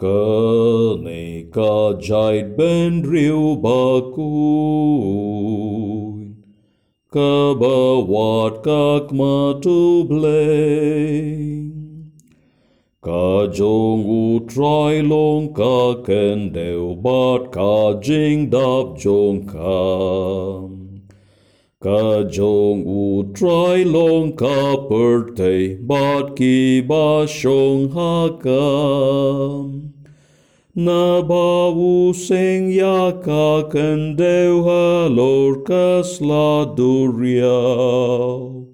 Cărne ca giai ben riu bacui, Că băuat ca tu blei, Ca jong u trai long ca kendeu bat ca jing dap jong kam. Ca jong u trai long ca perte bat ki ba shong ha kam. Na ba u sing ya ka kendeu ha lor ka sla duriao.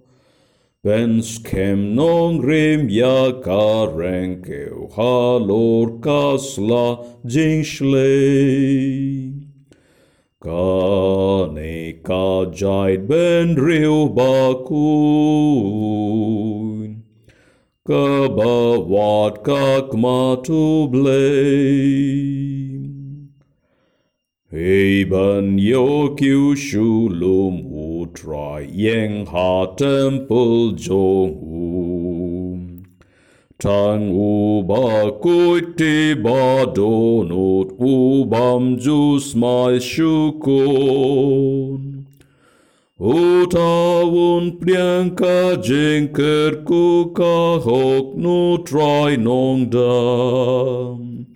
Ben skem non grim ya ka renkeu ha lor ka sla jing shlei. Ka ne ka jaid ben riu bakuin. Ka ba wat ka kma tu blame. Eben yo kiu shu lum u yeng ha temple jong. Tang u ba kuit ti ba donut u bam ju smai shu kun. U ta un pliang ka jing ku ka hok nu try nong dam.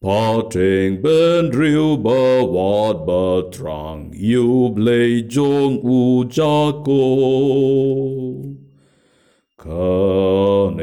Parting ben riu ba wat ba trang yu blei jong u ja ko. Ka